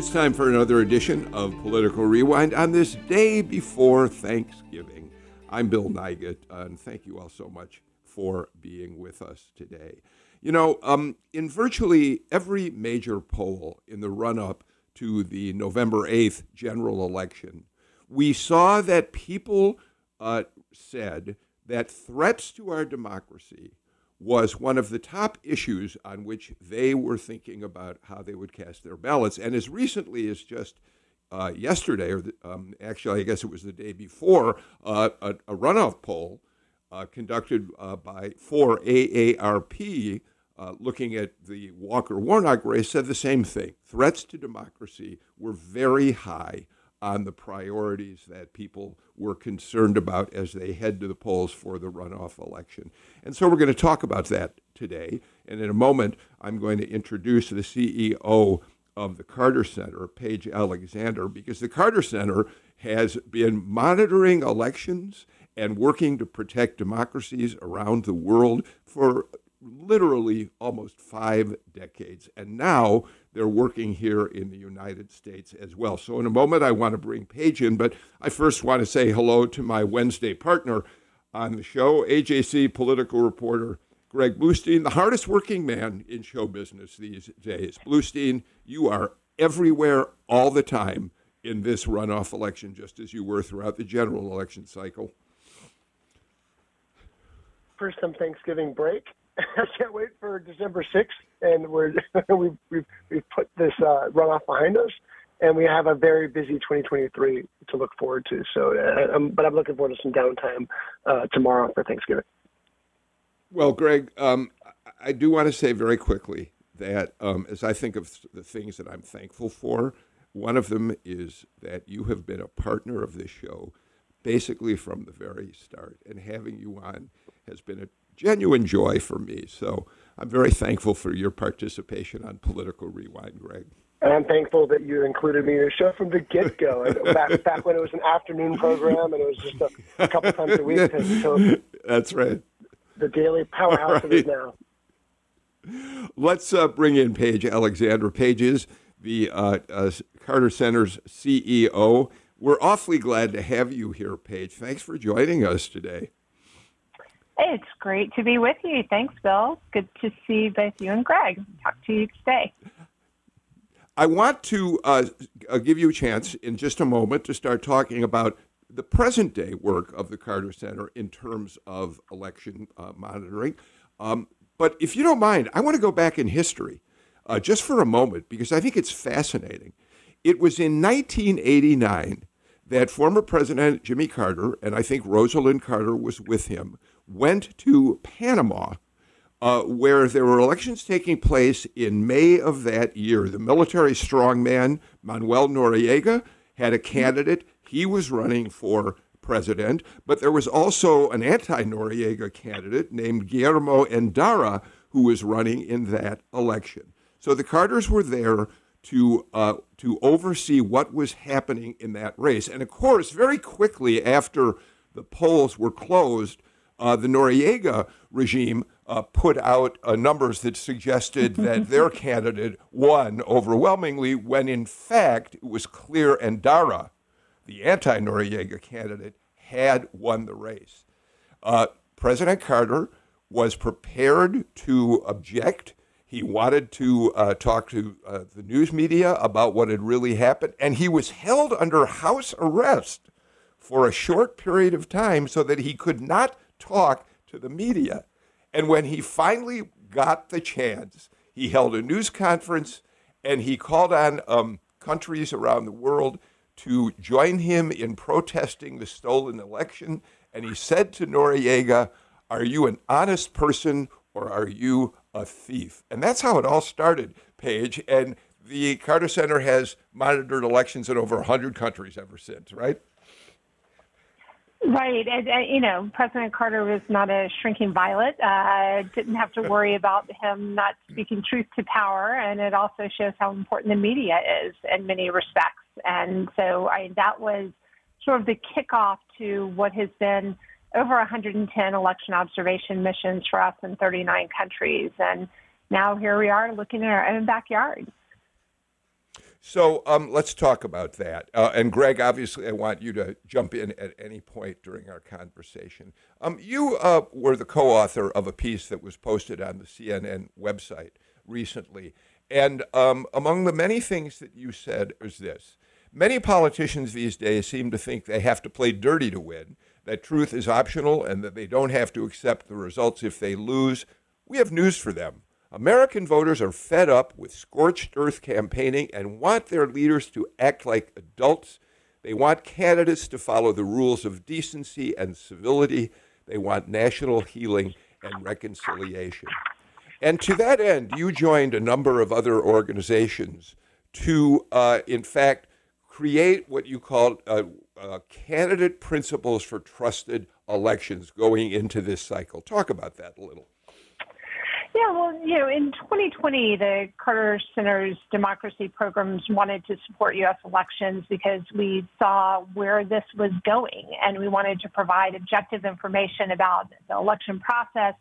It's time for another edition of Political Rewind on this day before Thanksgiving. I'm Bill Nigut, and thank you all so much for being with us today. You know, um, in virtually every major poll in the run up to the November 8th general election, we saw that people uh, said that threats to our democracy was one of the top issues on which they were thinking about how they would cast their ballots. And as recently as just uh, yesterday, or the, um, actually, I guess it was the day before, uh, a, a, runoff poll uh, conducted uh, by for AARP, uh, looking at the Walker Warnock race, said the same thing. Threats to democracy were very high on the priorities that people were concerned about as they head to the polls for the runoff election. And so we're going to talk about that today. And in a moment, I'm going to introduce the CEO of the Carter Center, Paige Alexander, because the Carter Center has been monitoring elections and working to protect democracies around the world for literally almost five decades. And now they're working here in the United States as well. So, in a moment, I want to bring Paige in, but I first want to say hello to my Wednesday partner on the show, AJC political reporter Greg Bluestein, the hardest working man in show business these days. Bluestein, you are everywhere all the time in this runoff election, just as you were throughout the general election cycle. First, some Thanksgiving break. I can't wait for December 6th, and we're we've, we've we've put this uh, runoff behind us, and we have a very busy 2023 to look forward to. So, uh, I'm, but I'm looking forward to some downtime uh, tomorrow for Thanksgiving. Well, Greg, um, I do want to say very quickly that um, as I think of the things that I'm thankful for, one of them is that you have been a partner of this show basically from the very start, and having you on has been a genuine joy for me. So I'm very thankful for your participation on Political Rewind, Greg. And I'm thankful that you included me in the show from the get go. back, back when it was an afternoon program and it was just a, a couple times a week. That's right. The daily powerhouse right. now. Let's uh, bring in Paige Alexander. Paige is the uh, uh, Carter Center's CEO. We're awfully glad to have you here, Paige. Thanks for joining us today. It's great to be with you. Thanks, Bill. Good to see both you and Greg. Talk to you today. I want to uh, uh, give you a chance in just a moment to start talking about the present day work of the Carter Center in terms of election uh, monitoring. Um, but if you don't mind, I want to go back in history uh, just for a moment because I think it's fascinating. It was in 1989 that former President Jimmy Carter, and I think Rosalynn Carter was with him, went to Panama, uh, where there were elections taking place in May of that year. The military strongman, Manuel Noriega, had a candidate. He was running for president, but there was also an anti Noriega candidate named Guillermo Endara who was running in that election. So the Carters were there to uh, to oversee what was happening in that race. And of course, very quickly after the polls were closed, uh, the Noriega regime uh, put out uh, numbers that suggested that their candidate won overwhelmingly, when in fact it was clear Endara, the anti Noriega candidate, had won the race. Uh, President Carter was prepared to object. He wanted to uh, talk to uh, the news media about what had really happened, and he was held under house arrest for a short period of time so that he could not talk to the media. And when he finally got the chance, he held a news conference and he called on um, countries around the world to join him in protesting the stolen election. And he said to Noriega, Are you an honest person or are you a thief? And that's how it all started, Paige. And the Carter Center has monitored elections in over 100 countries ever since, right? Right. And, uh, you know, President Carter was not a shrinking violet. Uh, didn't have to worry about him not speaking truth to power. And it also shows how important the media is in many respects. And so I, that was sort of the kickoff to what has been over 110 election observation missions for us in 39 countries. And now here we are looking in our own backyard. So um, let's talk about that. Uh, and Greg, obviously, I want you to jump in at any point during our conversation. Um, you uh, were the co author of a piece that was posted on the CNN website recently. And um, among the many things that you said is this Many politicians these days seem to think they have to play dirty to win, that truth is optional, and that they don't have to accept the results if they lose. We have news for them. American voters are fed up with scorched earth campaigning and want their leaders to act like adults. They want candidates to follow the rules of decency and civility. They want national healing and reconciliation. And to that end, you joined a number of other organizations to, uh, in fact, create what you call uh, uh, candidate principles for trusted elections going into this cycle. Talk about that a little. Yeah, well, you know, in 2020, the Carter Center's democracy programs wanted to support U.S. elections because we saw where this was going, and we wanted to provide objective information about the election process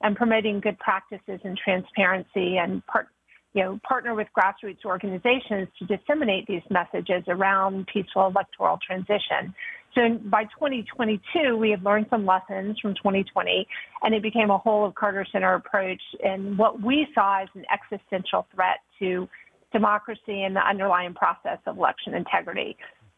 and promoting good practices and transparency and part, you know, partner with grassroots organizations to disseminate these messages around peaceful electoral transition. So by 2022, we had learned some lessons from 2020, and it became a whole of Carter Center approach and what we saw as an existential threat to democracy and the underlying process of election integrity.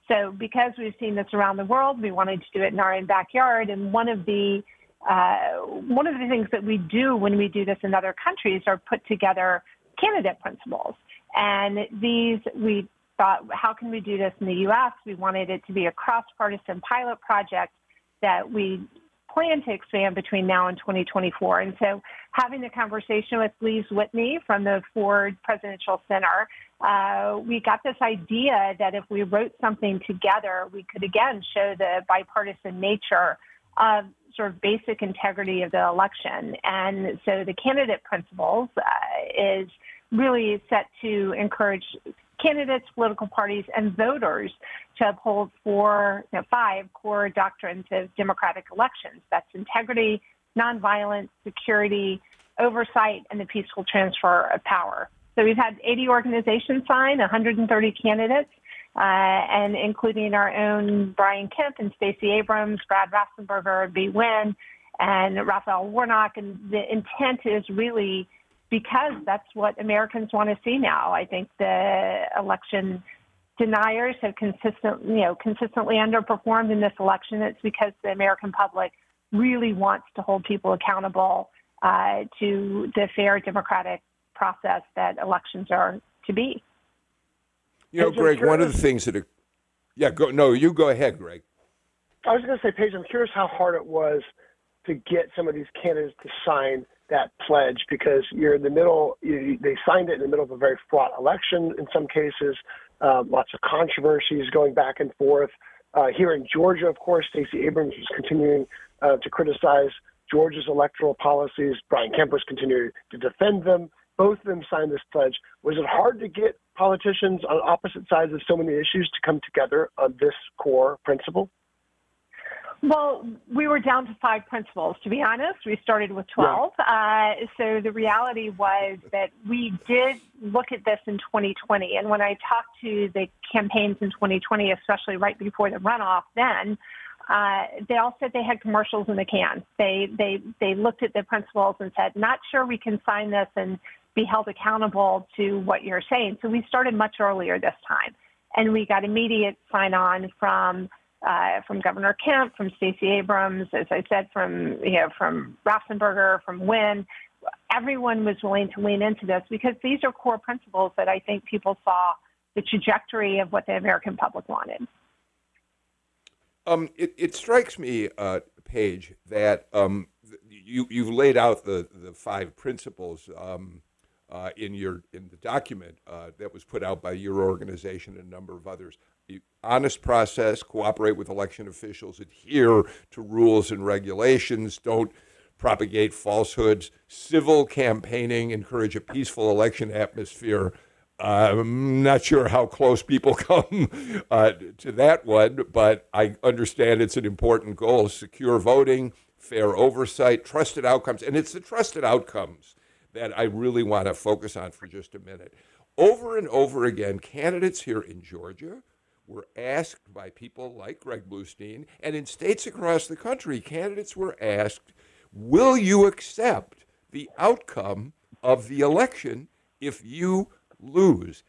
So because we've seen this around the world, we wanted to do it in our own backyard. And one of the uh, one of the things that we do when we do this in other countries are put together candidate principles. And these, we thought, how can we do this in the U.S.? We wanted it to be a cross-partisan pilot project that we plan to expand between now and 2024. And so having a conversation with Gleaves Whitney from the Ford Presidential Center, uh, we got this idea that if we wrote something together, we could again show the bipartisan nature of sort of basic integrity of the election. And so the candidate principles uh, is really set to encourage candidates, political parties, and voters to uphold four, you know, five core doctrines of democratic elections. That's integrity, nonviolence, security, oversight, and the peaceful transfer of power. So we've had 80 organizations sign, 130 candidates, uh, and including our own Brian Kemp and Stacey Abrams, Brad Raffensperger, Bee Nguyen, and Raphael Warnock. And the intent is really because that's what Americans want to see now. I think the election deniers have consistent, you know, consistently underperformed in this election. It's because the American public really wants to hold people accountable uh, to the fair democratic process that elections are to be. You know, Greg, one of the things that, are, yeah, go, no, you go ahead, Greg. I was going to say, Paige, I'm curious how hard it was to get some of these candidates to sign that pledge because you're in the middle. You, they signed it in the middle of a very fraught election in some cases. Um, lots of controversies going back and forth. Uh, here in Georgia, of course, Stacey Abrams was continuing uh, to criticize Georgia's electoral policies. Brian Kemp was continuing to defend them. Both of them signed this pledge. Was it hard to get politicians on opposite sides of so many issues to come together on this core principle? Well, we were down to five principles, to be honest. We started with 12. Yeah. Uh, so the reality was that we did look at this in 2020. And when I talked to the campaigns in 2020, especially right before the runoff, then uh, they all said they had commercials in the can. They, they, they looked at the principles and said, not sure we can sign this and be held accountable to what you're saying. So we started much earlier this time. And we got immediate sign on from uh, from Governor Kemp, from Stacey Abrams, as I said, from you know from Raffensperger, from Nguyen. Everyone was willing to lean into this because these are core principles that I think people saw the trajectory of what the American public wanted. Um, it, it, strikes me, uh, Paige, that um, you, you've laid out the, the five principles. Um, uh, in your in the document uh, that was put out by your organization and a number of others. Honest process, cooperate with election officials, adhere to rules and regulations, don't propagate falsehoods, civil campaigning, encourage a peaceful election atmosphere. I'm not sure how close people come uh, to that one, but I understand it's an important goal. Secure voting, fair oversight, trusted outcomes. And it's the trusted outcomes that I really want to focus on for just a minute. Over and over again, candidates here in Georgia were asked by people like Greg Bluestein, and in states across the country, candidates were asked, Will you accept the outcome of the election if you lose?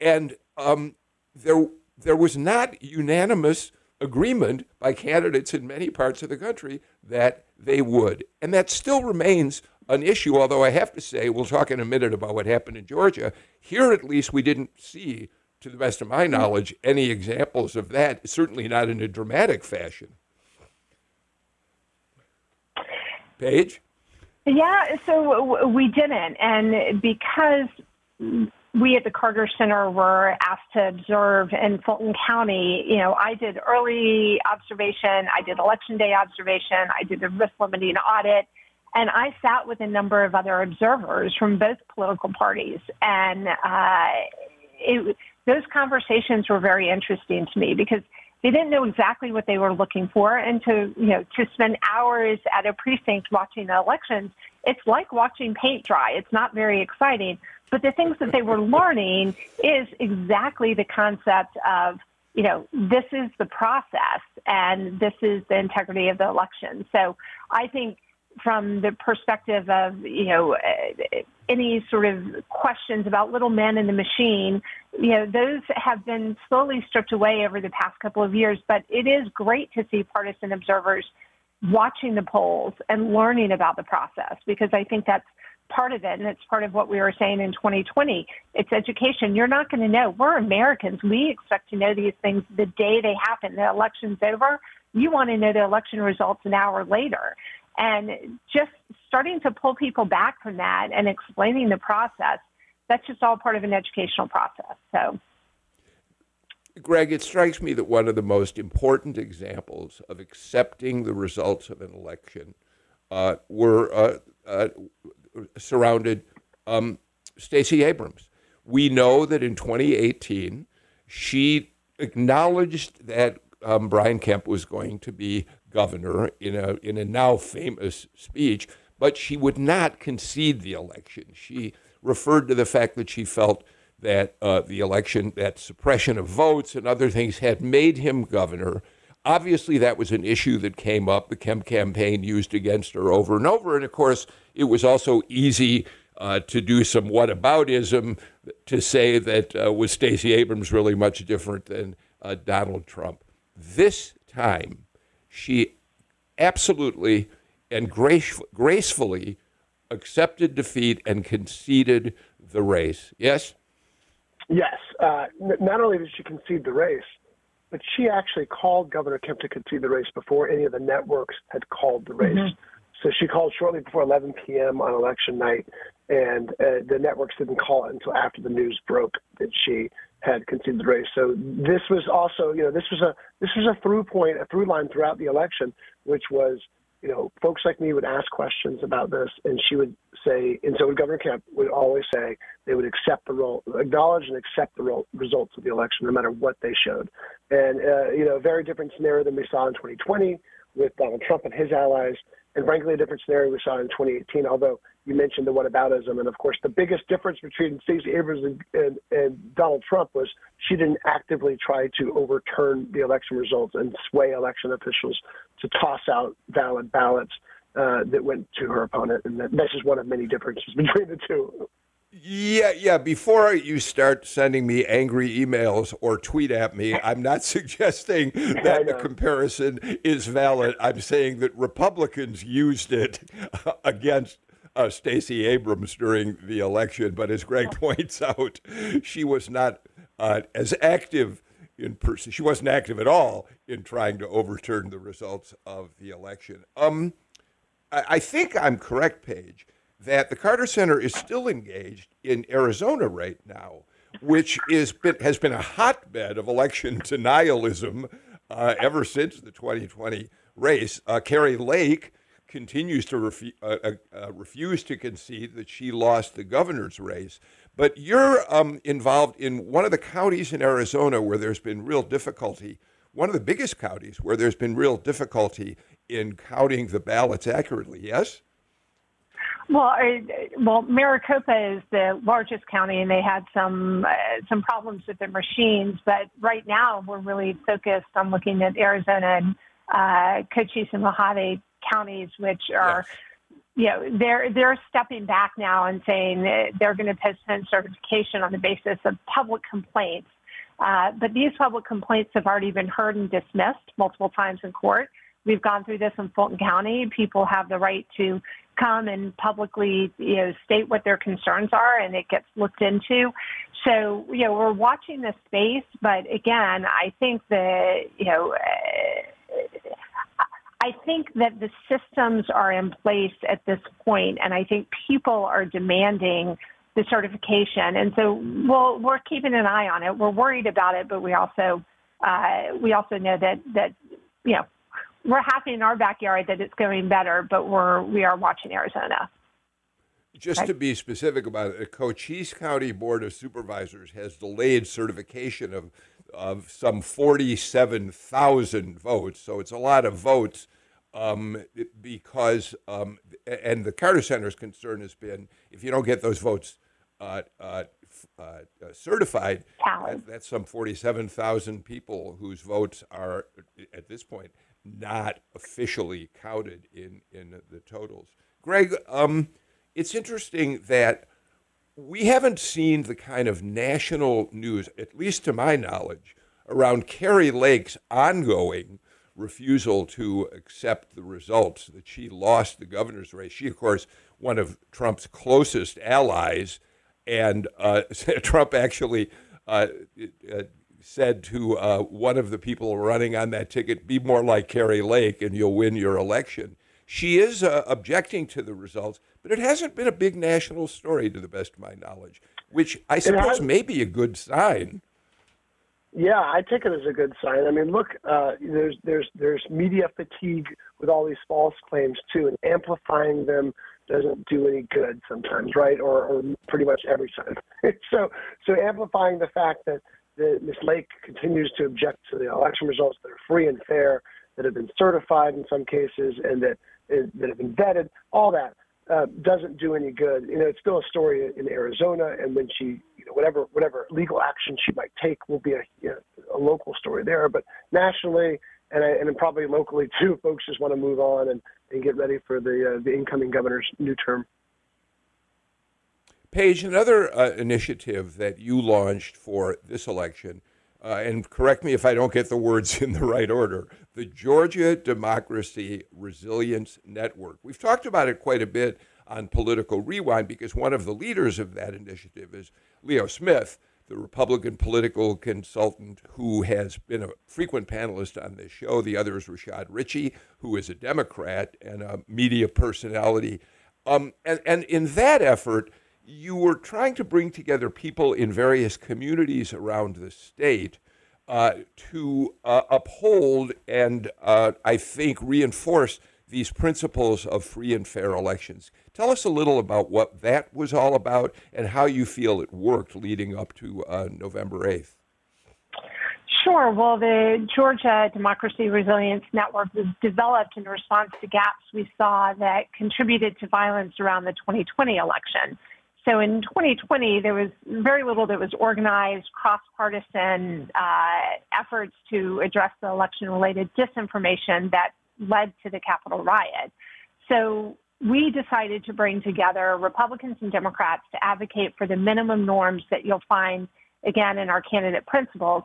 And um, there, there was not unanimous agreement by candidates in many parts of the country that they would. And that still remains an issue, although I have to say, we'll talk in a minute about what happened in Georgia. Here, at least, we didn't see, to the best of my knowledge, any examples of that, certainly not in a dramatic fashion. Paige? Yeah, so we didn't. And because we at the Carter Center were asked to observe in Fulton County. You know, I did early observation, I did election day observation, I did a risk limiting audit, and I sat with a number of other observers from both political parties. And uh, it, those conversations were very interesting to me because they didn't know exactly what they were looking for. And to you know to spend hours at a precinct watching the elections it's like watching paint dry. It's not very exciting. But the things that they were learning is exactly the concept of you know this is the process and this is the integrity of the election. So i think from the perspective of you know any sort of questions about little men in the machine, you know those have been slowly stripped away over the past couple of years. But it is great to see partisan observers watching the polls and learning about the process because I think that's part of it, and it's part of what we were saying in 2020. It's education. You're not going to know. We're Americans. We expect to know these things the day they happen. The election's over. You want to know the election results an hour later. And just starting to pull people back from that and explaining the process, that's just all part of an educational process. So, Greg, it strikes me that one of the most important examples of accepting the results of an election uh, were uh, uh, surrounded um, Stacey Abrams. We know that in 2018, she acknowledged that um, Brian Kemp was going to be governor in a in a now famous speech, but she would not concede the election. She referred to the fact that she felt that uh, the election, that suppression of votes and other things had made him governor. Obviously, that was an issue that came up. The Kemp campaign used against her over and over. And of course, it was also easy uh, to do some whataboutism to say that uh, was Stacey Abrams really much different than uh, Donald Trump. This time, she absolutely and grace, gracefully accepted defeat and conceded the race. Yes? Yes. Uh, n- not only did she concede the race, but she actually called Governor Kemp to concede the race before any of the networks had called the race. Mm-hmm. So she called shortly before 11 p.m. on election night, and uh, the networks didn't call it until after the news broke that she had conceded the race. So this was also, you know, this was a this was a through point, a through line throughout the election, which was, you know, folks like me would ask questions about this, and she would say, and so Governor Kemp would always say they would accept the role, acknowledge and accept the role, results of the election, no matter what they showed. And uh, you know, a very different scenario than we saw in 2020 with Donald Trump and his allies, and frankly, a different scenario we saw in 2018. Although you mentioned the whataboutism, and of course, the biggest difference between Stacey Abrams and, and, and, Donald Trump was she didn't actively try to overturn the election results and sway election officials to toss out valid ballots uh, that went to her opponent, and that, that's just one of many differences between the two. Yeah, yeah. Before you start sending me angry emails or tweet at me, I'm not suggesting that the comparison is valid. I'm saying that Republicans used it against uh, Stacey Abrams during the election. But as Greg points out, she was not uh, as active in person. She wasn't active at all in trying to overturn the results of the election. Um, I, I think I'm correct, Paige, that the Carter Center is still engaged in Arizona right now, which is has been a hotbed of election denialism uh, ever since the 2020 race. Uh, Kari Lake continues to refu- uh, uh, uh, refuse to concede that she lost the governor's race. But you're um, involved in one of the counties in Arizona where there's been real difficulty, one of the biggest counties where there's been real difficulty in counting the ballots accurately, yes? Well, well, Maricopa is the largest county, and they had some uh, some problems with their machines. But right now, we're really focused on looking at Arizona and uh, Cochise and Mohave counties, which are, yes. you know, they're they're stepping back now and saying they're going to postpone certification on the basis of public complaints. Uh, but these public complaints have already been heard and dismissed multiple times in court. We've gone through this in Fulton County. People have the right to come and publicly you know state what their concerns are and it gets looked into so you know we're watching this space but again i think that you know I think that the systems are in place at this point, and I think people are demanding the certification. And so we'll, we're keeping an eye on it. We're worried about it, but we also uh, we also know that that you know we're happy in our backyard that it's going better, but we're we are watching Arizona. Just to be specific about it, the Cochise County Board of Supervisors has delayed certification of of some forty seven thousand votes. So it's a lot of votes. Um, because um, and the Carter Center's concern has been if you don't get those votes uh, uh, uh, certified, that, that's some 47,000 people whose votes are at this point not officially counted in, in the totals. Greg, um, it's interesting that we haven't seen the kind of national news, at least to my knowledge, around Kari Lake's ongoing refusal to accept the results that she lost the governor's race. She, of course, one of Trump's closest allies, and uh, Trump actually uh, uh, said to uh, one of the people running on that ticket, be more like Kari Lake and you'll win your election. She is uh, objecting to the results, but it hasn't been a big national story to the best of my knowledge, which I suppose may be a good sign. Yeah, I take it as a good sign. I mean, look, uh, there's there's there's media fatigue with all these false claims too, and amplifying them doesn't do any good sometimes, right? Or, or pretty much every time. so so amplifying the fact that that Ms. Lake continues to object to the election results that are free and fair, that have been certified in some cases, and that that have been vetted. All that uh, doesn't do any good. You know, it's still a story in Arizona, and when she, you know, whatever whatever legal action she might take will be a, you know, a local story there. But nationally, and I, and probably locally too, folks just want to move on and, and get ready for the uh, the incoming governor's new term. Paige, another uh, initiative that you launched for this election, uh, and correct me if I don't get the words in the right order, the Georgia Democracy Resilience Network. We've talked about it quite a bit on Political Rewind because one of the leaders of that initiative is Leo Smith, the Republican political consultant who has been a frequent panelist on this show. The other is Rashad Richey, who is a Democrat and a media personality. Um, and, and in that effort, you were trying to bring together people in various communities around the state uh, to uh, uphold and uh, I think reinforce these principles of free and fair elections. Tell us a little about what that was all about and how you feel it worked leading up to uh, November 8th. Sure. Well, the Georgia Democracy Resilience Network was developed in response to gaps we saw that contributed to violence around the 2020 election. So in 2020, there was very little that was organized, cross partisan uh, efforts to address the election related disinformation that led to the Capitol riot. So we decided to bring together Republicans and Democrats to advocate for the minimum norms that you'll find, again, in our candidate principles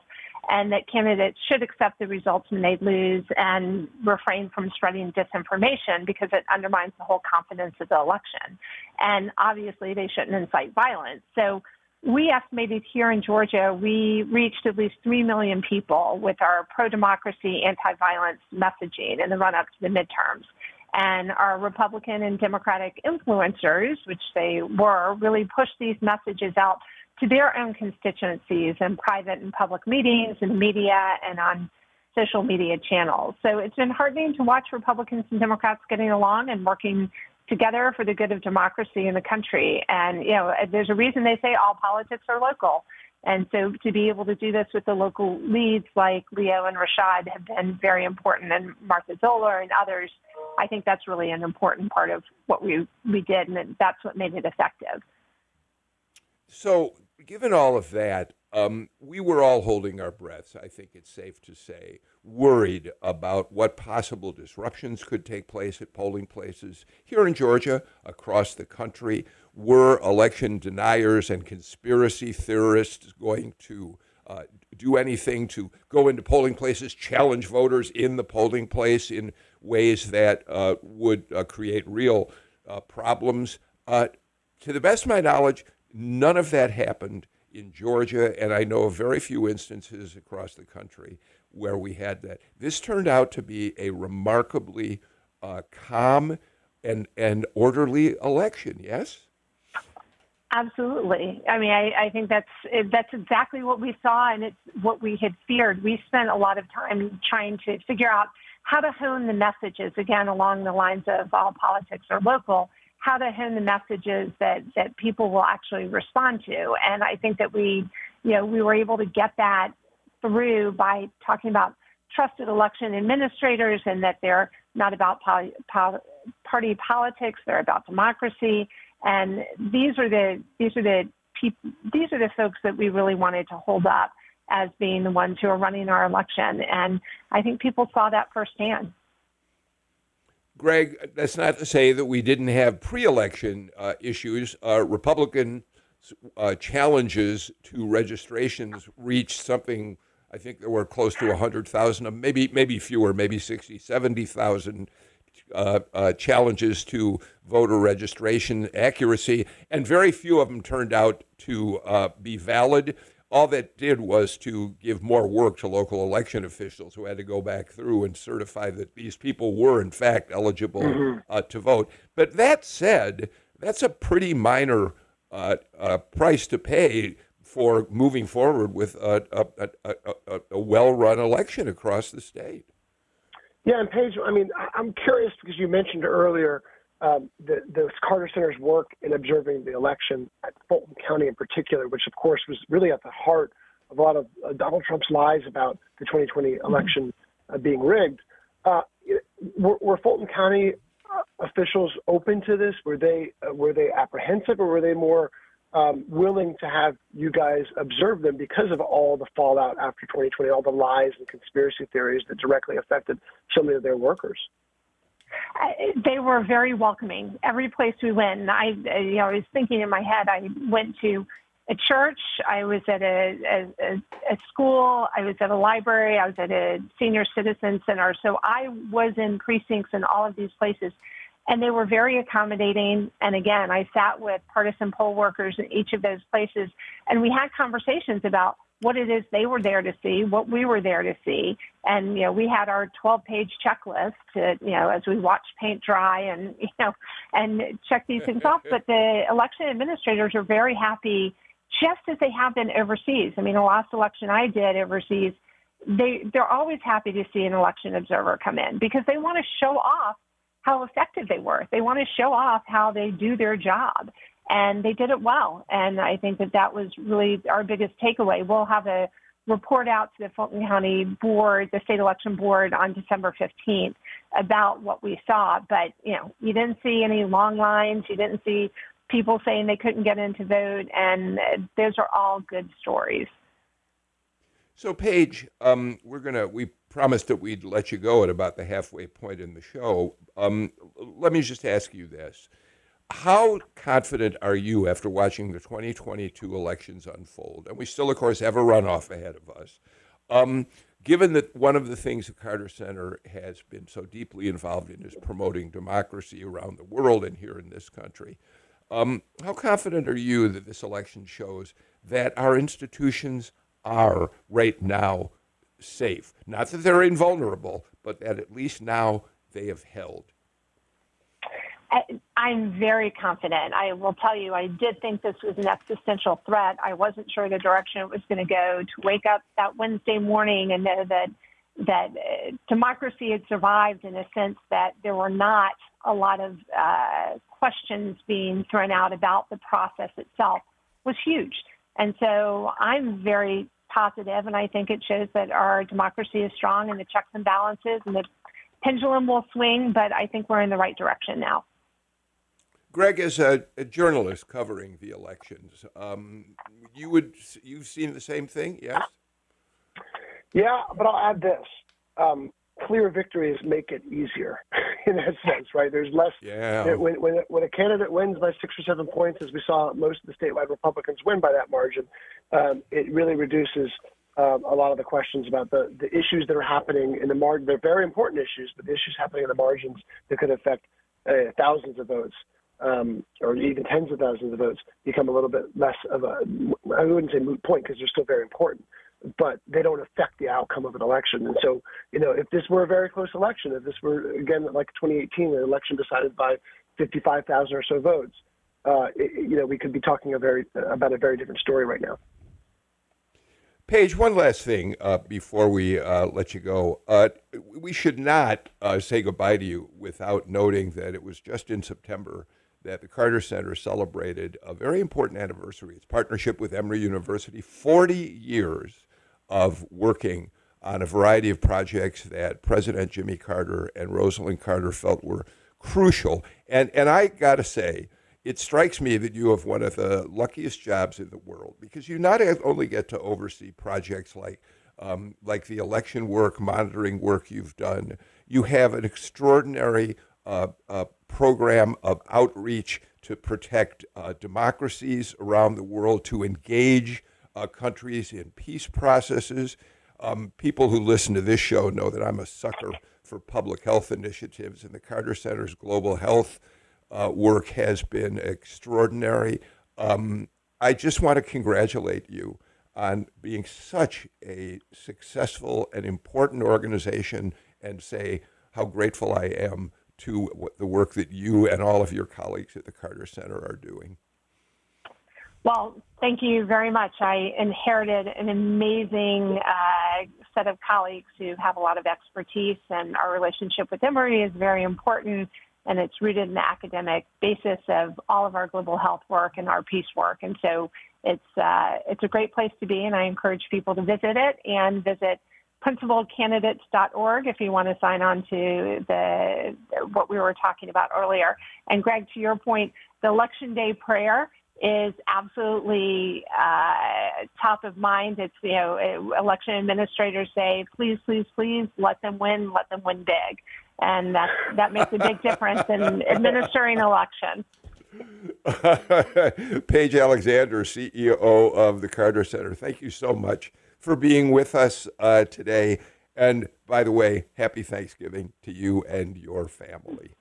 and that candidates should accept the results when they lose and refrain from spreading disinformation because it undermines the whole confidence of the election. And obviously, they shouldn't incite violence. So we estimated here in Georgia, we reached at least 3 million people with our pro democracy, anti violence messaging in the run up to the midterms. And our Republican and Democratic influencers, which they were, really pushed these messages out to their own constituencies in private and public meetings, and media, and on social media channels. So it's been heartening to watch Republicans and Democrats getting along and working together for the good of democracy in the country. And, you know, there's a reason they say all politics are local. And so to be able to do this with the local leads like Leo and Rashad have been very important, and Martha Zoller and others, I think that's really an important part of what we, we did, and that's what made it effective. So, given all of that, um, we were all holding our breaths, I think it's safe to say, worried about what possible disruptions could take place at polling places here in Georgia, across the country. Were election deniers and conspiracy theorists going to uh, do anything to go into polling places, challenge voters in the polling place in ways that uh, would uh, create real uh, problems? Uh, to the best of my knowledge, none of that happened in Georgia, and I know of very few instances across the country where we had that. This turned out to be a remarkably uh, calm and, and orderly election, yes? Absolutely. I mean, I, I think that's that's exactly what we saw, and it's what we had feared. We spent a lot of time trying to figure out how to hone the messages again along the lines of all politics are local how to hone the messages that, that people will actually respond to. And I think that we, you know, we were able to get that through by talking about trusted election administrators and that they're not about poly, party politics, they're about democracy. And these are the these are the these are the folks that we really wanted to hold up as being the ones who are running our election. And I think people saw that firsthand. Greg, that's not to say that we didn't have pre election uh, issues. Uh, Republican uh, challenges to registrations reached something, I think there were close to 100,000, maybe, maybe fewer, maybe 60, 70,000 uh, uh, challenges to voter registration accuracy, and very few of them turned out to uh, be valid all that did was to give more work to local election officials who had to go back through and certify that these people were in fact eligible mm-hmm. uh, to vote. But that said, that's a pretty minor uh, uh, price to pay for moving forward with a, a, a, a well-run election across the state. Yeah, and Paige, I mean, I'm curious because you mentioned earlier um, the, the Carter Center's work in observing the election at Fulton County in particular, which of course was really at the heart of a lot of uh, Donald Trump's lies about the 2020 mm-hmm. election uh, being rigged. Uh, were, were, Fulton County uh, officials open to this? Were they uh, were they apprehensive, or were they more um, willing to have you guys observe them because of all the fallout after 2020, all the lies and conspiracy theories that directly affected so many of their workers? Uh, they were very welcoming. Every place we went, I, uh, you know, I was thinking in my head. I went to a church. I was at a, a, a school. I was at a library. I was at a senior citizen center. So I was in precincts in all of these places, and they were very accommodating. And again, I sat with partisan poll workers in each of those places, and we had conversations about what it is they were there to see, what we were there to see. And, you know, we had our 12 page checklist to, you know, as we watched paint dry and, you know, and check these things off. But the election administrators are very happy, just as they have been overseas. I mean, the last election I did overseas, they, they're always happy to see an election observer come in because they want to show off how effective they were. They want to show off how they do their job and they did it well. And I think that that was really our biggest takeaway. We'll have a report out to the Fulton County Board, the state election board, on December 15th about what we saw. But you know, you didn't see any long lines. You didn't see people saying they couldn't get in to vote, and those are all good stories. So, Paige, um, we're gonna we promised that we'd let you go at about the halfway point in the show. Um, let me just ask you this how confident are you after watching the 2022 elections unfold? And we still, of course, have a runoff ahead of us. Um, given that one of the things the Carter Center has been so deeply involved in is promoting democracy around the world and here in this country, um, how confident are you that this election shows that our institutions are right now safe? Not that they're invulnerable, but that at least now they have held. I'm very confident. I will tell you, I did think this was an existential threat. I wasn't sure the direction it was going to go. To wake up that Wednesday morning and know that that uh, democracy had survived in a sense that there were not a lot of uh, questions being thrown out about the process itself was huge. And so I'm very positive, and I think it shows that our democracy is strong and the checks and balances and the pendulum will swing, but I think we're in the right direction now. Greg, as a, a journalist covering the elections, um, you would you've seen the same thing, yes? Yeah, but I'll add this: um, clear victories make it easier in that sense, right? There's less. Yeah. When, when when a candidate wins by six or seven points, as we saw most of the statewide Republicans win by that margin, um, it really reduces um, a lot of the questions about the, the issues that are happening in the margin. They're very important issues, but the issues happening in the margins that could affect uh, thousands of votes um, or even tens of thousands of votes become a little bit less of a, I wouldn't say moot point because they're still very important, but they don't affect the outcome of an election. And so, you know, if this were a very close election, if this were, again, like 2018, an election decided by 55,000 or so votes, uh, it, you know, we could be talking a very, about a very different story right now. Paige, one last thing uh, before we uh, let you go. Uh, we should not uh, say goodbye to you without noting that it was just in September that the Carter Center celebrated a very important anniversary. Its partnership with Emory University, 40 years of working on a variety of projects that President Jimmy Carter and Rosalynn Carter felt were crucial. And, and I got to say, it strikes me that you have one of the luckiest jobs in the world because you not only get to oversee projects like um, like the election work, monitoring work you've done, you have an extraordinary uh, uh, program of outreach to protect uh, democracies around the world, to engage uh, countries in peace processes. Um, people who listen to this show know that I'm a sucker for public health initiatives, and the Carter Center's global health uh, work has been extraordinary. Um, I just want to congratulate you on being such a successful and important organization and say how grateful I am to the work that you and all of your colleagues at the Carter Center are doing. Well, thank you very much. I inherited an amazing uh, set of colleagues who have a lot of expertise, and our relationship with Emory is very important, and it's rooted in the academic basis of all of our global health work and our peace work. And so it's uh, it's a great place to be, and I encourage people to visit it and visit principledcandidates.org if you want to sign on to the what we were talking about earlier. And Greg, to your point, the election day prayer is absolutely uh, top of mind. It's you know election administrators say, please, please, please let them win, let them win big, and that that makes a big difference in administering election. Paige Alexander, CEO of the Carter Center. Thank you so much for being with us uh, today. And by the way, happy Thanksgiving to you and your family.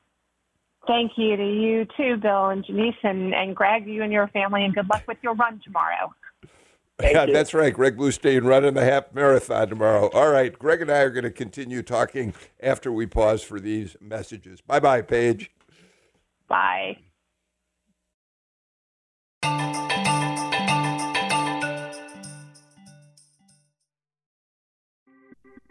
Thank you to you too, Bill and Janice and, and Greg, you and your family, and good luck with your run tomorrow. yeah, that's right. Greg Bluestein running the half marathon tomorrow. All right, Greg and I are going to continue talking after we pause for these messages. Bye bye, Paige. Bye.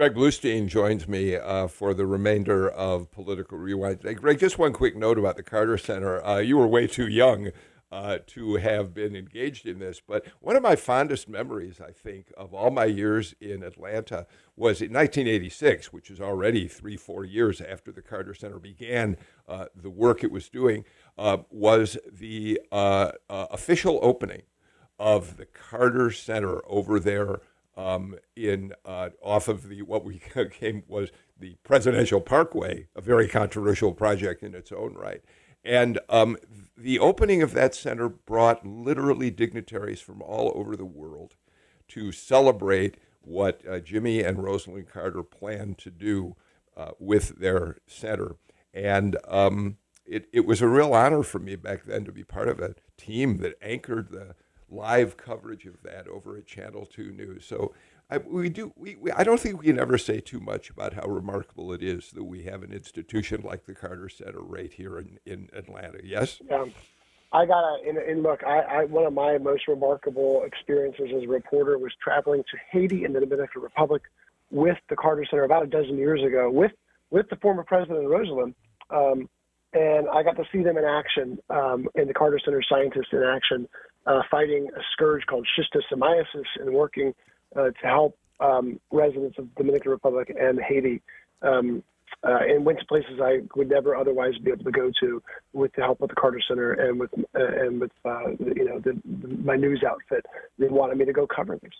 Greg Bluestein joins me uh, for the remainder of Political Rewind. Greg, just one quick note about the Carter Center. Uh, you were way too young uh, to have been engaged in this, but one of my fondest memories, I think, of all my years in Atlanta was in 1986, which is already three, four years after the Carter Center began uh, the work it was doing, uh, was the uh, official opening of the Carter Center over there um, in uh, off of the what we came was the Presidential Parkway, a very controversial project in its own right. And um, the opening of that center brought literally dignitaries from all over the world to celebrate what uh, Jimmy and Rosalynn Carter planned to do uh, with their center. And um, it, it was a real honor for me back then to be part of a team that anchored the live coverage of that over at Channel 2 News. So I, we do. We, we, I don't think we can ever say too much about how remarkable it is that we have an institution like the Carter Center right here in, in Atlanta. Yes. Um, I got a. And, and look, I, I one of my most remarkable experiences as a reporter was traveling to Haiti and the Dominican Republic with the Carter Center about a dozen years ago with with the former president Rosalynn. Um, and I got to see them in action, um, and the Carter Center scientists in action, uh, fighting a scourge called schistosomiasis and working uh, to help um, residents of the Dominican Republic and Haiti. Um, uh, and went to places I would never otherwise be able to go to with the help of the Carter Center and with uh, and with uh, you know the, my news outfit. They wanted me to go cover this.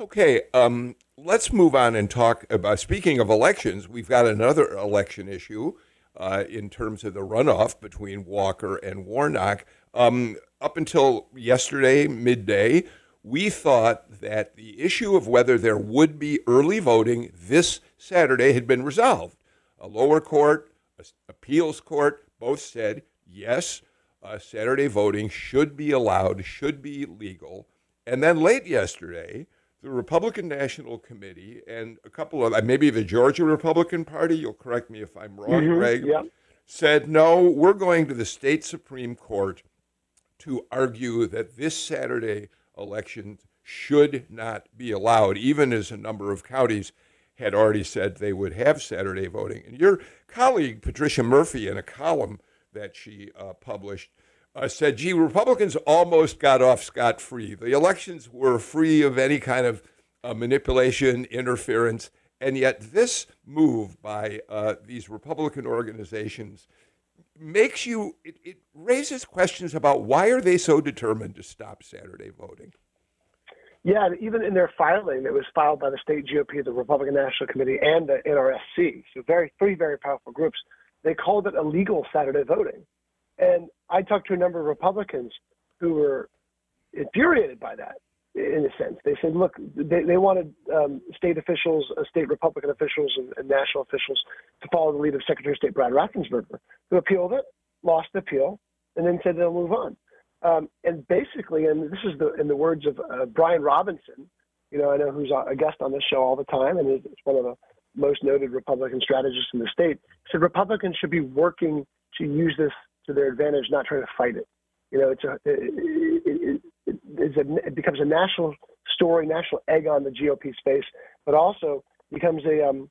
Okay, um, let's move on and talk about. Speaking of elections, we've got another election issue uh, in terms of the runoff between Walker and Warnock. Um, up until yesterday midday, we thought that the issue of whether there would be early voting this Saturday had been resolved. A lower court, a appeals court, both said yes, uh, Saturday voting should be allowed, should be legal. And then late yesterday, the Republican National Committee and a couple of, maybe the Georgia Republican Party, you'll correct me if I'm wrong, mm-hmm, Greg, yeah. said, no, we're going to the state Supreme Court to argue that this Saturday election should not be allowed, even as a number of counties had already said they would have Saturday voting. And your colleague, Patricia Murphy, in a column that she uh, published, uh, said, gee, Republicans almost got off scot free. The elections were free of any kind of uh, manipulation, interference, and yet this move by uh, these Republican organizations makes you it, it raises questions about why are they so determined to stop Saturday voting. Yeah, even in their filing that was filed by the state GOP, the Republican National Committee, and the NRSC, so very three very powerful groups, they called it illegal Saturday voting. And I talked to a number of Republicans who were infuriated by that in a sense. They said, look, they, they wanted um, state officials, uh, state Republican officials, and, and, national officials to follow the lead of Secretary of State Brad Raffensperger, who appealed it, lost the appeal, and then said they'll move on. Um, and basically, and this is the in the words of uh, Brian Robinson, you know, I know who's a guest on this show all the time, and is one of the most noted Republican strategists in the state. Said Republicans should be working to use this to their advantage, not trying to fight it. You know, it's a it, it, is a, it becomes a national story, national egg on the GOP space, but also becomes a um,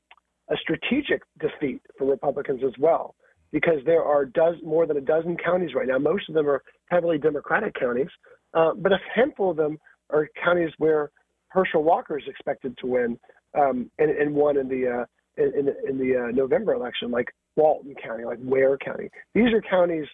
a strategic defeat for Republicans as well, because there are does more than a dozen counties right now. Most of them are heavily Democratic counties, uh, but a handful of them are counties where Herschel Walker is expected to win um, and, and won in the uh, in, in the uh, November election, like Walton County, like Ware County. These are counties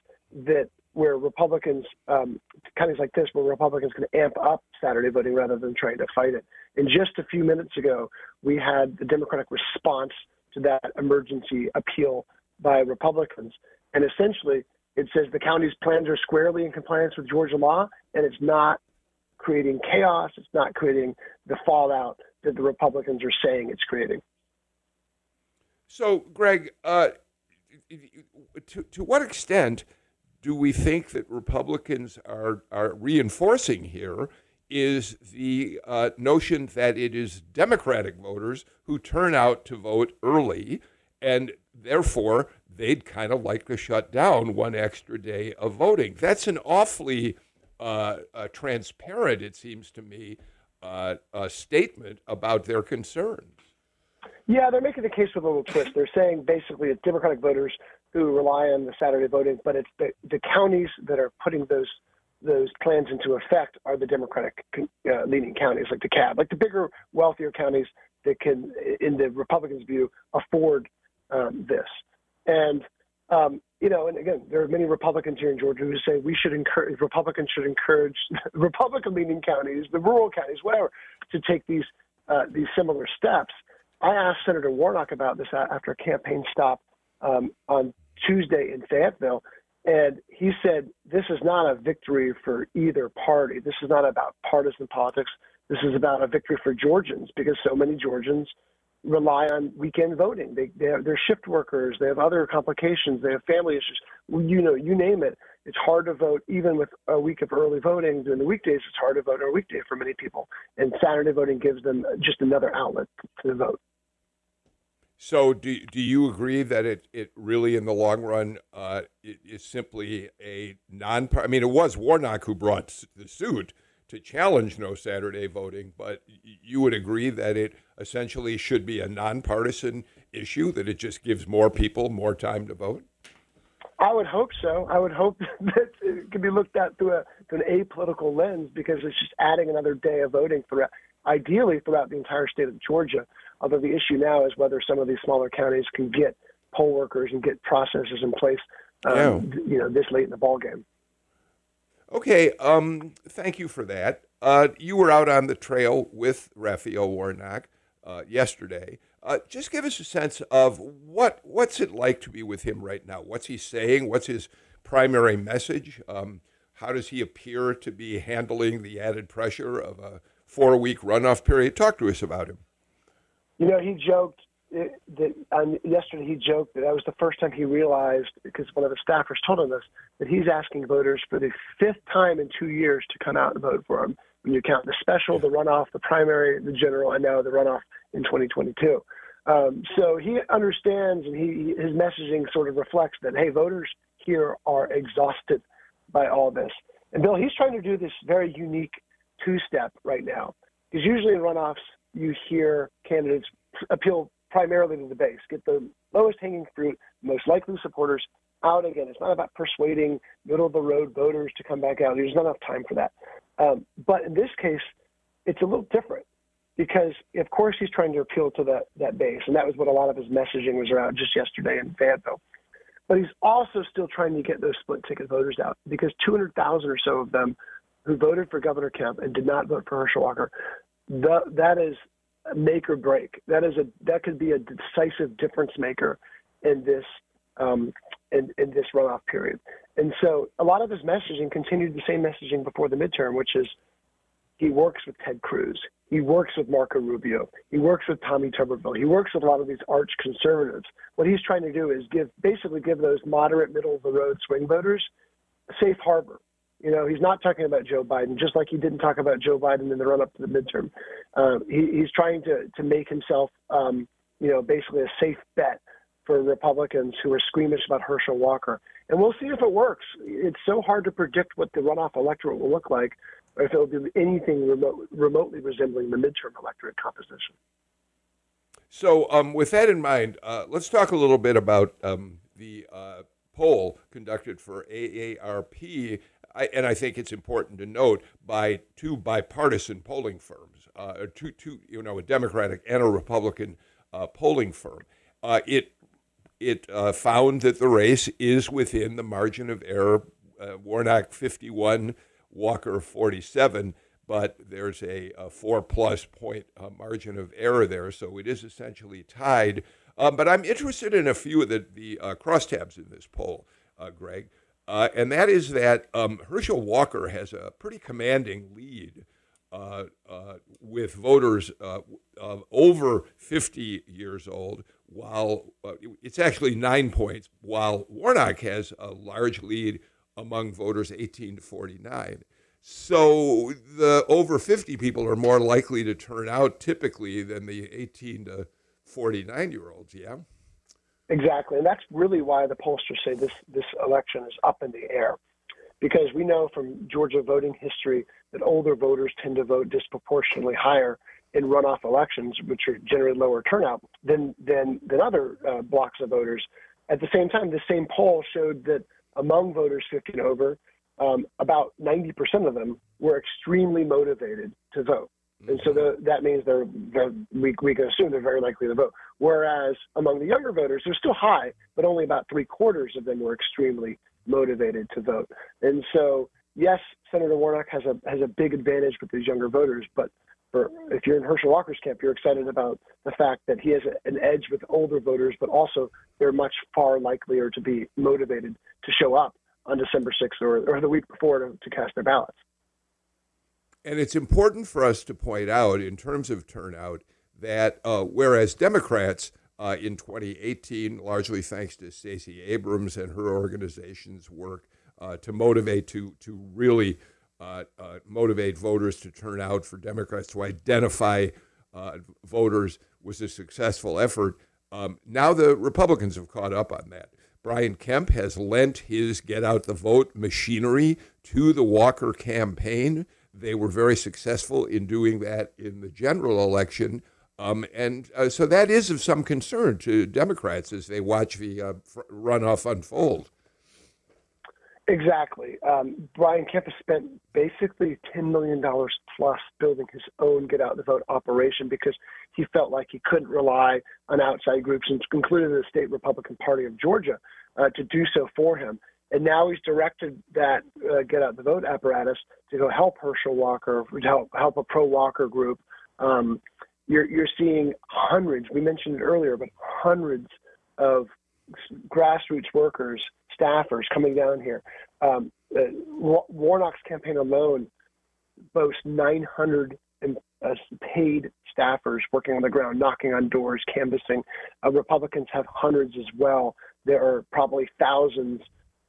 that where Republicans, um, counties like this, where Republicans can amp up Saturday voting rather than trying to fight it. And just a few minutes ago, we had the Democratic response to that emergency appeal by Republicans. And essentially, it says the county's plans are squarely in compliance with Georgia law, and it's not creating chaos. It's not creating the fallout that the Republicans are saying it's creating. So, Greg, uh, to, to what extent do we think that Republicans are, are reinforcing here is the uh, notion that it is Democratic voters who turn out to vote early, and therefore they'd kind of like to shut down one extra day of voting. That's an awfully uh, uh, transparent, it seems to me, uh, statement about their concerns. Yeah, they're making the case with a little twist. They're saying basically it's Democratic voters who rely on the Saturday voting, but it's the, the counties that are putting those those plans into effect are the Democratic uh, leaning counties, like DeKalb, like the bigger, wealthier counties that can, in the Republicans' view, afford um, this. And um, you know, and again, there are many Republicans here in Georgia who say we should encourage Republicans should encourage Republican-leaning counties, the rural counties, whatever, to take these uh, these similar steps. I asked Senator Warnock about this after a campaign stop um, on Tuesday in Fayetteville, and he said this is not a victory for either party. This is not about partisan politics. This is about a victory for Georgians because so many Georgians rely on weekend voting. They, they have, they're shift workers. They have other complications. They have family issues. You know, you name it. It's hard to vote even with a week of early voting during the weekdays. It's hard to vote on a weekday for many people, and Saturday voting gives them just another outlet to vote. So, do, do you agree that it, it really, in the long run, uh, is simply a non? I mean, it was Warnock who brought the suit to challenge no Saturday voting, but you would agree that it essentially should be a nonpartisan issue, that it just gives more people more time to vote? I would hope so. I would hope that it can be looked at through, a, through an apolitical lens because it's just adding another day of voting throughout, ideally throughout the entire state of Georgia. Although the issue now is whether some of these smaller counties can get poll workers and get processes in place, um, yeah. you know, this late in the ball game. Okay, um, thank you for that. Uh, you were out on the trail with Raphael Warnock uh, yesterday. Uh, just give us a sense of what what's it like to be with him right now. What's he saying? What's his primary message? Um, how does he appear to be handling the added pressure of a four week runoff period? Talk to us about him. You know, he joked eh, that um, yesterday he joked that that was the first time he realized because one of the staffers told him this that he's asking voters for the fifth time in two years to come out and vote for him. When you count the special, the runoff, the primary, the general, and now the runoff in 2022. Um, so he understands, and he his messaging sort of reflects that hey, voters here are exhausted by all this. And Bill, he's trying to do this very unique two-step right now because usually in runoffs you hear candidates appeal primarily to the base, get the lowest hanging fruit, most likely supporters out again. It's not about persuading middle of the road voters to come back out. There's not enough time for that. Um, but in this case, it's a little different because, of course, he's trying to appeal to that, that base. And that was what a lot of his messaging was around just yesterday in Fayetteville. But he's also still trying to get those split ticket voters out because 200,000 or so of them who voted for Governor Kemp and did not vote for Herschel Walker the, that is make or break. That is a that could be a decisive difference maker in this um, in, in this runoff period. And so a lot of his messaging continued the same messaging before the midterm, which is he works with Ted Cruz, he works with Marco Rubio, he works with Tommy Tuberville, he works with a lot of these arch conservatives. What he's trying to do is give basically give those moderate middle of the road swing voters safe harbor you know, he's not talking about Joe Biden, just like he didn't talk about Joe Biden in the run up to the midterm. Uh, he, he's trying to, to make himself, um, you know, basically a safe bet for Republicans who are squeamish about Herschel Walker. And we'll see if it works. It's so hard to predict what the runoff electorate will look like, or if it will be anything remote, remotely resembling the midterm electorate composition. So, um, with that in mind, uh, let's talk a little bit about um, the uh, poll conducted for AARP I, and I think it's important to note by two bipartisan polling firms, uh, two, two, you know, a Democratic and a Republican uh, polling firm. Uh, it it uh, found that the race is within the margin of error. Uh, Warnock 51, Walker 47, but there's a, a four plus point uh, margin of error there, so it is essentially tied. But I'm interested in a few of the, the crosstabs in this poll, Greg. Uh, and that is that um, Herschel Walker has a pretty commanding lead uh, uh, with voters uh, over 50 years old, while uh, it's actually nine points, while Warnock has a large lead among voters 18 to 49. So the over 50 people are more likely to turn out typically than the 18 to 49 year olds, yeah? Exactly, and that's really why the pollsters say this this election is up in the air, because we know from Georgia voting history that older voters tend to vote disproportionately higher in runoff elections, which are generally lower turnout than than than other uh, blocks of voters. At the same time, the same poll showed that among voters 50 and over, um, about 90% of them were extremely motivated to vote. And so the, that means they're, they're, we, we can assume they're very likely to vote. Whereas among the younger voters, they're still high, but only about three quarters of them were extremely motivated to vote. And so yes, Senator Warnock has a has a big advantage with these younger voters, but for if you're in Herschel Walker's camp, you're excited about the fact that he has an edge with older voters, but also they're much far likelier to be motivated to show up on December 6th or, or the week before to, to cast their ballots. And it's important for us to point out, in terms of turnout, that uh, whereas Democrats uh, in 2018, largely thanks to Stacey Abrams and her organization's work uh, to motivate, to, to really uh, uh, motivate voters to turn out for Democrats, to identify uh, voters was a successful effort. Um, now the Republicans have caught up on that. Brian Kemp has lent his get out the vote machinery to the Walker campaign. They were very successful in doing that in the general election. Um, and uh, so that is of some concern to Democrats as they watch the uh, runoff unfold. Exactly. Um, Brian Kemp has spent basically $10 million plus building his own get out the vote operation because he felt like he couldn't rely on outside groups, and including the state Republican Party of Georgia, uh, to do so for him. And now he's directed that uh, get out the vote apparatus to go help Herschel Walker, to help, help a pro Walker group. Um, you're, you're seeing hundreds, we mentioned it earlier, but hundreds of grassroots workers staffers coming down here. Um, uh, Warnock's campaign alone boasts 900 uh, paid staffers working on the ground, knocking on doors, canvassing. Uh, Republicans have hundreds as well. There are probably thousands.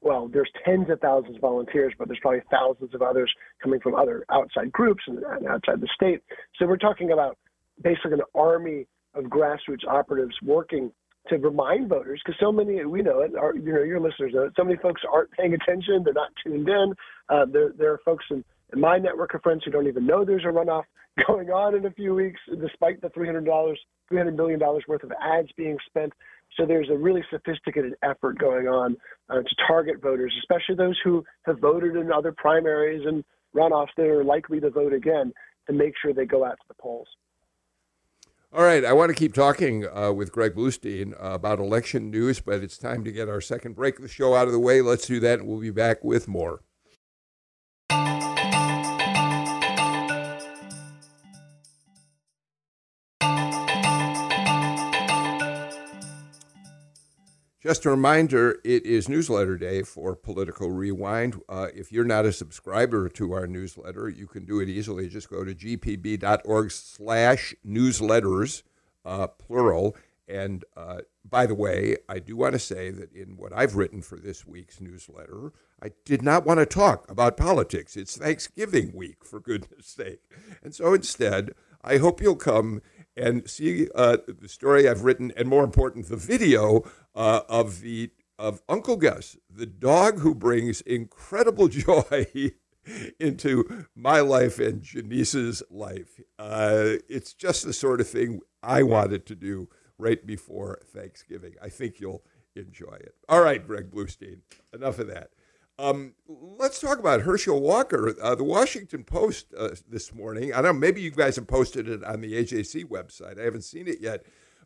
Well, there's tens of thousands of volunteers, but there's probably thousands of others coming from other outside groups and, and outside the state. So we're talking about basically an army of grassroots operatives working to remind voters, because so many we know it, are, you know, your listeners know it. So many folks aren't paying attention; they're not tuned in. Uh, there, there are folks in, in my network of friends who don't even know there's a runoff going on in a few weeks, despite the three hundred dollars, three hundred million dollars worth of ads being spent. So there's a really sophisticated effort going on uh, to target voters, especially those who have voted in other primaries and runoffs that are likely to vote again, to make sure they go out to the polls. All right, I want to keep talking uh, with Greg Bluestein uh, about election news, but it's time to get our second break of the show out of the way. Let's do that, and we'll be back with more. Just a reminder, it is newsletter day for Political Rewind. Uh, if you're not a subscriber to our newsletter, you can do it easily. Just go to gpb.org slash newsletters, uh, plural. And uh, by the way, I do want to say that in what I've written for this week's newsletter, I did not want to talk about politics. It's Thanksgiving week, for goodness sake. And so instead, I hope you'll come and see uh, the story I've written, and more important, the video uh, of the of Uncle Gus, the dog who brings incredible joy into my life and Janice's life. Uh, it's just the sort of thing I wanted to do right before Thanksgiving. I think you'll enjoy it. All right, Greg Bluestein, enough of that. Um, let's talk about Herschel Walker. Uh, the Washington Post uh, this morning, I don't know, maybe you guys have posted it on the AJC website. I haven't seen it yet.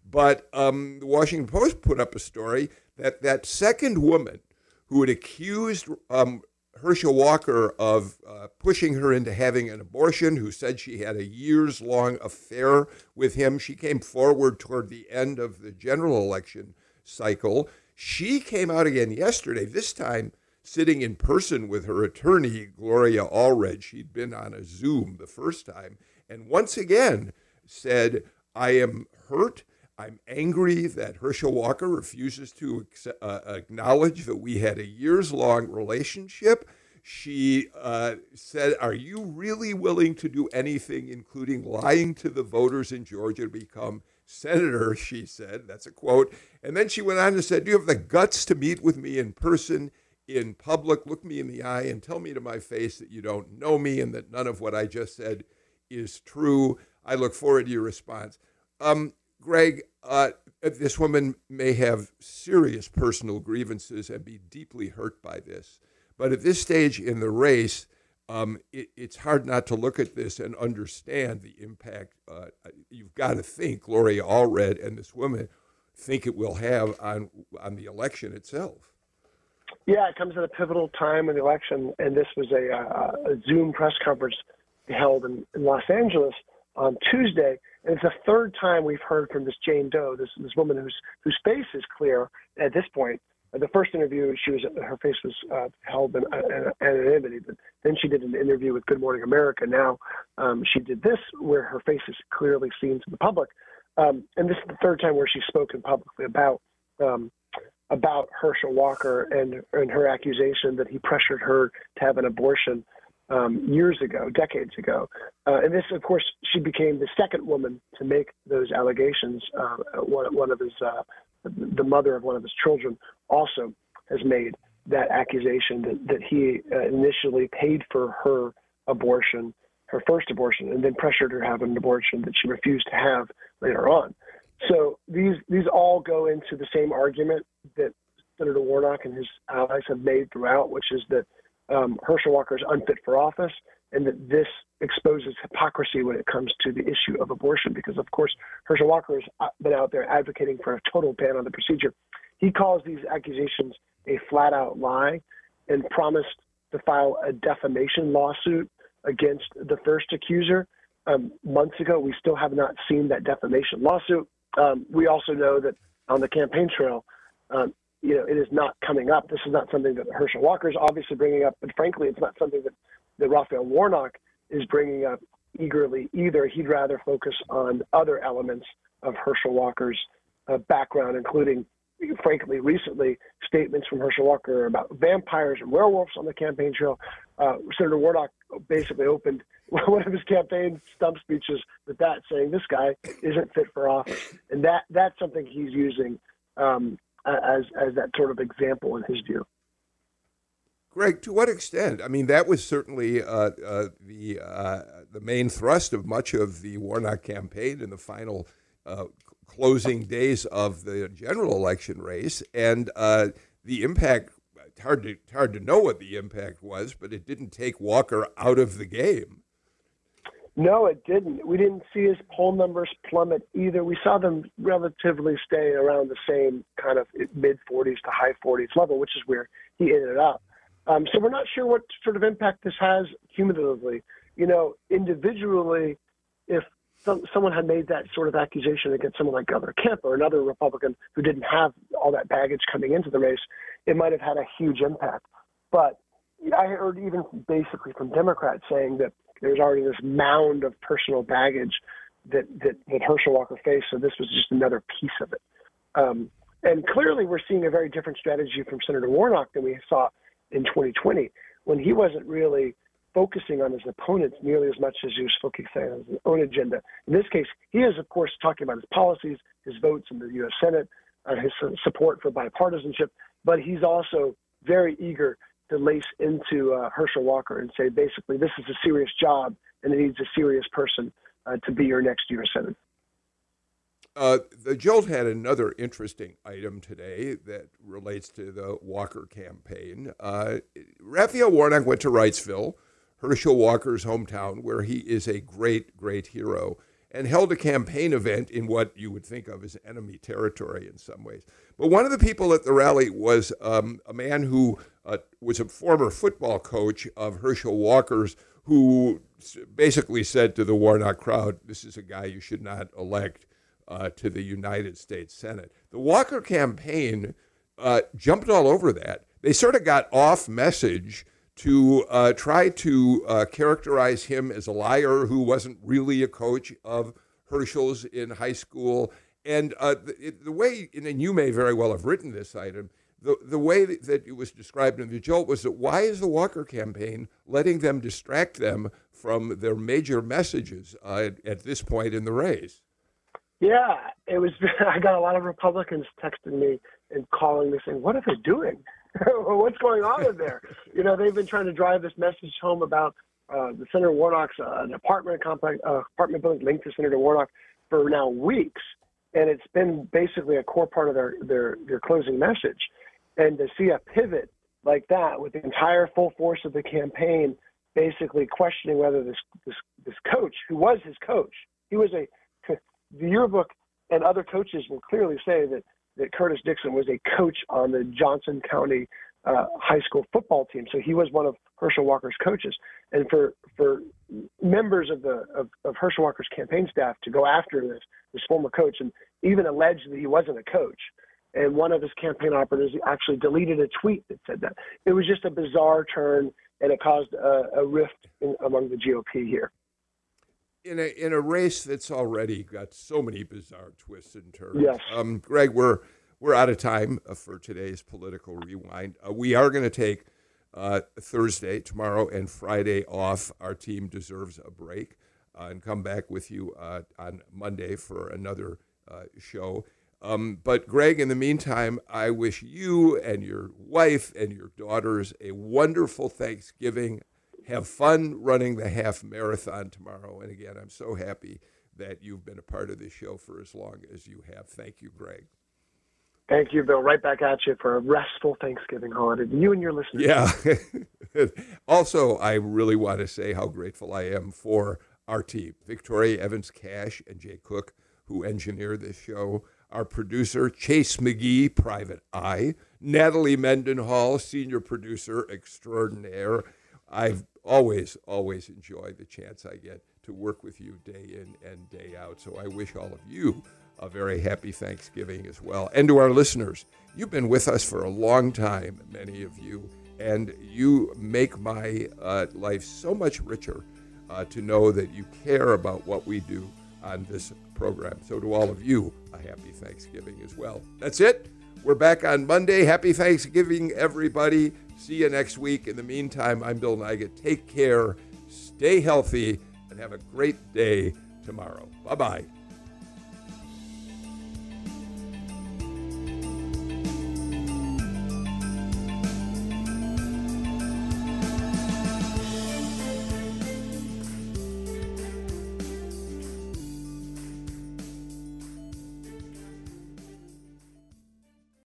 But um, the Washington Post put up a story that that second woman who had accused um, Herschel Walker of uh, pushing her into having an abortion, who said she had a years long affair with him, she came forward toward the end of the general election cycle. She came out again yesterday, this time sitting in person with her attorney, Gloria Allred. She'd been on a Zoom the first time, and once again said, I am hurt. I'm angry that Herschel Walker refuses to uh, acknowledge that we had a years long relationship. She uh, said, Are you really willing to do anything, including lying to the voters in Georgia to become senator? She said, That's a quote. And then she went on and said, Do you have the guts to meet with me in person? In public, look me in the eye and tell me to my face that you don't know me and that none of what I just said is true. I look forward to your response. Um, Greg, uh, this woman may have serious personal grievances and be deeply hurt by this. But at this stage in the race, um, it, it's hard not to look at this and understand the impact. Uh, you've got to think Gloria Allred and this woman think it will have on on the election itself. Yeah, it comes at a pivotal time in the election, and this was a, uh, a Zoom press conference held in, in, Los Angeles on Tuesday, and it's the third time we've heard from this Jane Doe, this this woman whose whose face is clear at this point. The first interview, she was her face was uh, held in, in, anonymity, but then she did an interview with Good Morning America. Now um, she did this, where her face is clearly seen to the public, um, and this is the third time where she's spoken publicly about um, about Herschel Walker and and her accusation that he pressured her to have an abortion um, years ago, decades ago. Uh, and this, of course, she became the second woman to make those allegations. Uh, one, one, of his, uh, the mother of one of his children, also has made that accusation that, that he uh, initially paid for her abortion, her first abortion, and then pressured her to have an abortion that she refused to have later on. So these these all go into the same argument that Senator Warnock and his allies have made throughout, which is that um, Herschel Walker is unfit for office, and that this exposes hypocrisy when it comes to the issue of abortion. Because of course, Herschel Walker has uh, been out there advocating for a total ban on the procedure. He calls these accusations a flat-out lie, and promised to file a defamation lawsuit against the first accuser um, months ago. We still have not seen that defamation lawsuit. Um, we also know that on the campaign trail, um, you know, it is not coming up. This is not something that Herschel Walker is obviously bringing up, but frankly, it's not something that, that Raphael Warnock is bringing up eagerly either. He'd rather focus on other elements of Herschel Walker's uh, background, including, frankly, recently statements from Herschel Walker about vampires and werewolves on the campaign trail. Uh, Senator Warnock basically opened one of his campaign stump speeches with that, saying this guy isn't fit for office, and that that's something he's using um, as as that sort of example in his view. Greg, to what extent? I mean, that was certainly uh, uh, the uh, the main thrust of much of the Warnock campaign in the final uh, closing days of the general election race, and uh, the impact. It's hard to hard to know what the impact was, but it didn't take Walker out of the game. No, it didn't. We didn't see his poll numbers plummet either. We saw them relatively stay around the same kind of mid 40s to high 40s level, which is where he ended up. Um, so we're not sure what sort of impact this has cumulatively. You know, individually, if some, someone had made that sort of accusation against someone like Governor Kemp or another Republican who didn't have all that baggage coming into the race, it might have had a huge impact. But I heard even basically from Democrats saying that there's already this mound of personal baggage that, that, that Herschel Walker faced. So this was just another piece of it. Um, and clearly, we're seeing a very different strategy from Senator Warnock than we saw in 2020, when he wasn't really focusing on his opponents nearly as much as he was focusing on his own agenda. In this case, he is, of course, talking about his policies, his votes in the U.S. Senate, uh, his support for bipartisanship, but he's also very eager to lace into uh, Herschel Walker and say, basically, this is a serious job and it needs a serious person uh, to be your next U.S. Senator. Uh, the Jolt had another interesting item today that relates to the Walker campaign. Uh, Raphael Warnock went to Wrightsville, Herschel Walker's hometown, where he is a great, great hero and held a campaign event in what you would think of as enemy territory in some ways. But one of the people at the rally was um, a man who uh, was a former football coach of Herschel Walker's, who basically said to the Warnock crowd, This is a guy you should not elect uh, to the United States Senate. The Walker campaign uh, jumped all over that. They sort of got off message to uh, try to uh, characterize him as a liar who wasn't really a coach of Herschel's in high school. And uh, the, the, way, and you may very well have written this item, the, the way that it was described in the Jolt was that why is the Walker campaign letting them distract them from their major messages uh, at, at this point in the race? Yeah, it was. I got a lot of Republicans texting me and calling me saying, "What are they doing? What's going on in there?" You know, they've been trying to drive this message home about uh, the Senator Warnock's uh, an apartment complex, uh, apartment building linked to Senator Warnock for now weeks, and it's been basically a core part of their their their closing message. And to see a pivot like that with the entire full force of the campaign, basically questioning whether this this this coach, who was his coach, he was a the yearbook and other coaches will clearly say that that Curtis Dixon was a coach on the Johnson County uh, high school football team. So he was one of Herschel Walker's coaches. And for for members of the of, of Herschel Walker's campaign staff to go after this this former coach and even allege that he wasn't a coach. And one of his campaign operatives actually deleted a tweet that said that. It was just a bizarre turn, and it caused a, a rift in, among the GOP here in a in a race that's already got so many bizarre twists and turns. Yes. Um, Greg, we're we're out of time uh, for today's political rewind. Uh, we are going to take uh, Thursday, tomorrow, and Friday off. Our team deserves a break, uh, and come back with you uh, on Monday for another uh, show. Um, but Greg, in the meantime, I wish you and your wife and your daughters a wonderful Thanksgiving have fun running the half marathon tomorrow. And again, I'm so happy that you've been a part of this show for as long as you have. Thank you, Greg. Thank you, Bill. Right back at you for a restful Thanksgiving holiday. You and your listeners. Yeah. also, I really want to say how grateful I am for our team Victoria Evans Cash and Jay Cook, who engineer this show. Our producer, Chase McGee, Private Eye. Natalie Mendenhall, Senior Producer Extraordinaire. I've always, always enjoy the chance I get to work with you day in and day out. So I wish all of you a very happy Thanksgiving as well. And to our listeners, you've been with us for a long time, many of you, and you make my uh, life so much richer uh, to know that you care about what we do on this program. So to all of you, a happy Thanksgiving as well. That's it. We're back on Monday. Happy Thanksgiving, everybody. See you next week. In the meantime, I'm Bill Nigut. Take care, stay healthy, and have a great day tomorrow. Bye bye.